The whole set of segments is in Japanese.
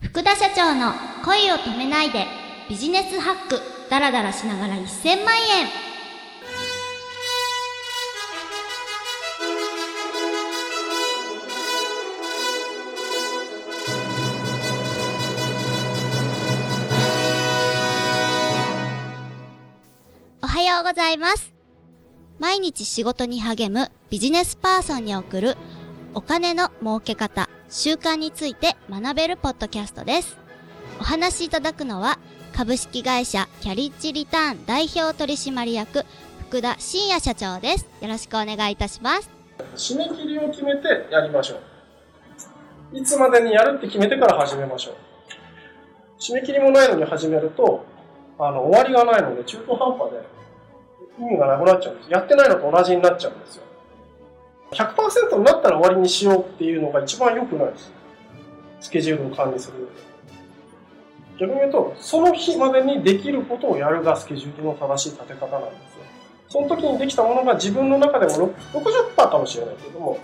福田社長の恋を止めないでビジネスハックダラダラしながら1000万円。おはようございます。毎日仕事に励むビジネスパーソンに送るお金の儲け方。習慣について学べるポッドキャストです。お話しいただくのは、株式会社キャリッジリターン代表取締役、福田真也社長です。よろしくお願いいたします。締め切りを決めてやりましょう。いつまでにやるって決めてから始めましょう。締め切りもないのに始めると、あの、終わりがないので中途半端で意味がなくなっちゃうんです。やってないのと同じになっちゃうんですよ。100%になったら終わりにしようっていうのが一番良くないです。スケジュールを管理する逆に言うと、その日までにできることをやるがスケジュールの正しい立て方なんですよ。その時にできたものが自分の中でも60%かもしれないけども、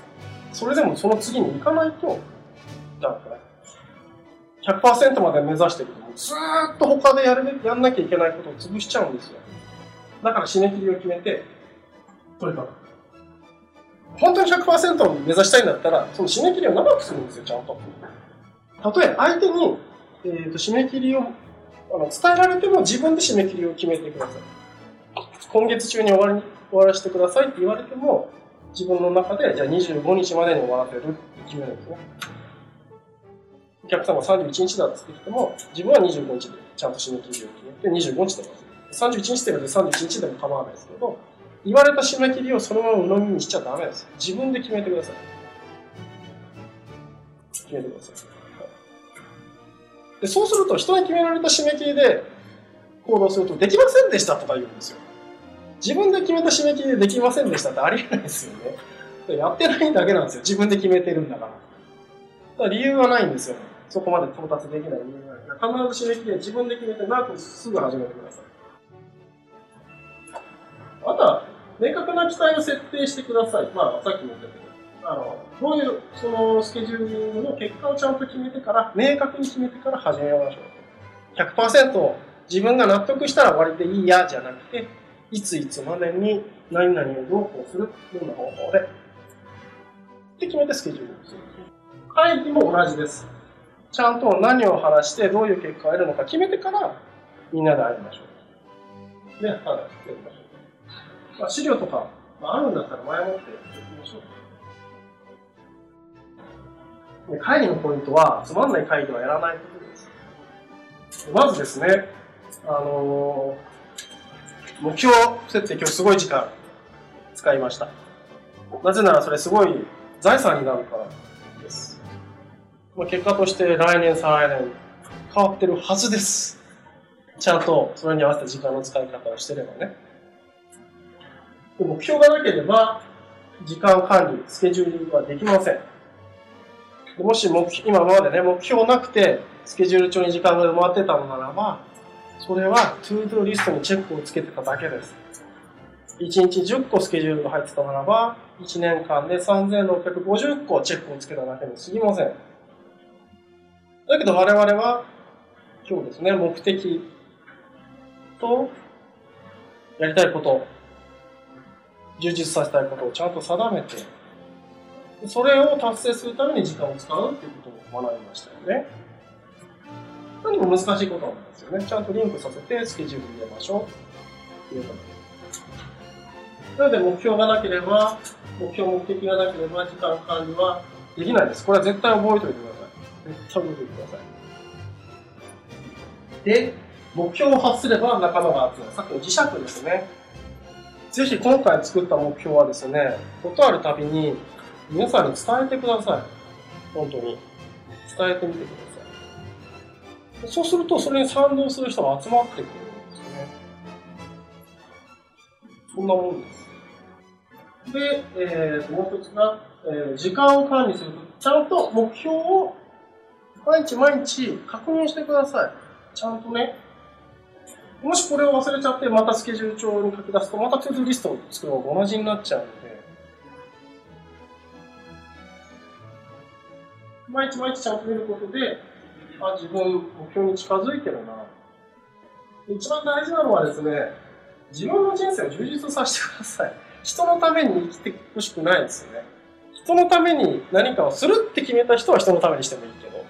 それでもその次に行かないと、だから100%まで目指してるけども、ずーっと他でやるやんなきゃいけないことを潰しちゃうんですよ。だから締め切りを決めて、とにかく本当に100%を目指したいんだったら、その締め切りを長くするんですよ、ちゃんと。たとえ相手に、えーと、締め切りをあの伝えられても自分で締め切りを決めてください。今月中に終わり終わらせてくださいって言われても、自分の中で、じゃあ25日までに終わらせるって決めるんですね。お客様31日だって言っても、自分は25日でちゃんと締め切りを決めて、25日で終わらせる。31日でも31日でも構わないですけど、言われた締め切りをそのまま鵜呑みにしちゃダメです。自分で決めてください。決めてください。でそうすると、人に決められた締め切りで行動すると、できませんでしたとか言うんですよ。自分で決めた締め切りでできませんでしたってありえないですよね。やってないだけなんですよ。自分で決めてるんだから。だから理由はないんですよ。そこまで到達できない理由がない。必ず締め切りは自分で決めて、なくすぐ始めてください。あとは、明確な期待を設定してください。まあ、さっきも言ったけど、あの、どういう、その、スケジュールの結果をちゃんと決めてから、明確に決めてから始めましょう。100%自分が納得したら終わりでいいや、じゃなくて、いついつまでに何々をどうこうする、どんな方法で。って決めてスケジュールをする。会議も同じです。ちゃんと何を話して、どういう結果を得るのか決めてから、みんなで会いましょう。で、話してみましょう。まあ、資料とか、まあ、あるんだったら前もってやっていきましょう。で会議のポイントは、つまんない会議はやらないことです。まずですね、あのー、目標設定今日すごい時間使いました。なぜならそれすごい財産になるからです。まあ、結果として来年、再来年変わってるはずです。ちゃんとそれに合わせた時間の使い方をしてればね。目標がなければ、時間管理、スケジュールはできません。もし目標今までね、目標なくて、スケジュール帳に時間が埋まってたのならば、それは、 To Do リストにチェックをつけてただけです。1日10個スケジュールが入ってたならば、1年間で3650個チェックをつけただけに過ぎません。だけど我々は、今日ですね、目的と、やりたいこと、充実させたいことをちゃんと定めて、それを達成するために時間を使うっていうことを学びましたよね。何も難しいことなんですよね。ちゃんとリンクさせてスケジュール入れましょうっていうこと。なので目標がなければ、目標目的がなければ時間管理はできないです。これは絶対覚えておいてください。絶対覚えておいてください。で、目標を発すれば仲間が集まる。さっきの磁石ですね。ぜひ今回作った目標はですね、ことあるたびに皆さんに伝えてください。本当に。伝えてみてください。そうすると、それに賛同する人が集まってくるんですよね。そんなもんです。で、えー、もう一つが、えー、時間を管理する、ちゃんと目標を毎日毎日確認してください。ちゃんとね、もしこれを忘れちゃって、またスケジュール帳に書き出すと、またトゥードゥリストを作るのと同じになっちゃうので、毎日毎日ちゃんと見ることで、あ、自分、目標に近づいてるな。一番大事なのはですね、自分の人生を充実させてください。人のために生きてほしくないですよね。人のために何かをするって決めた人は人のためにしてもいいけど、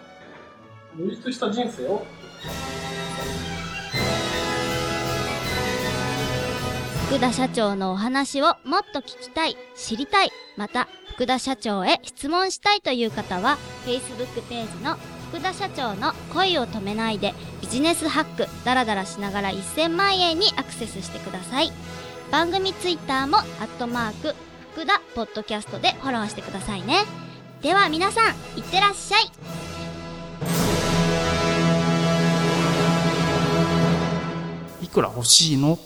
充実した人生を福田社長のお話をもっと聞きたい、知りたい、また福田社長へ質問したいという方は Facebook ページの福田社長の恋を止めないでビジネスハックダラダラしながら1000万円にアクセスしてください。番組ツイッターもアットマーク福田ポッドキャストでフォローしてくださいね。では皆さんいってらっしゃい。いくら欲しいの？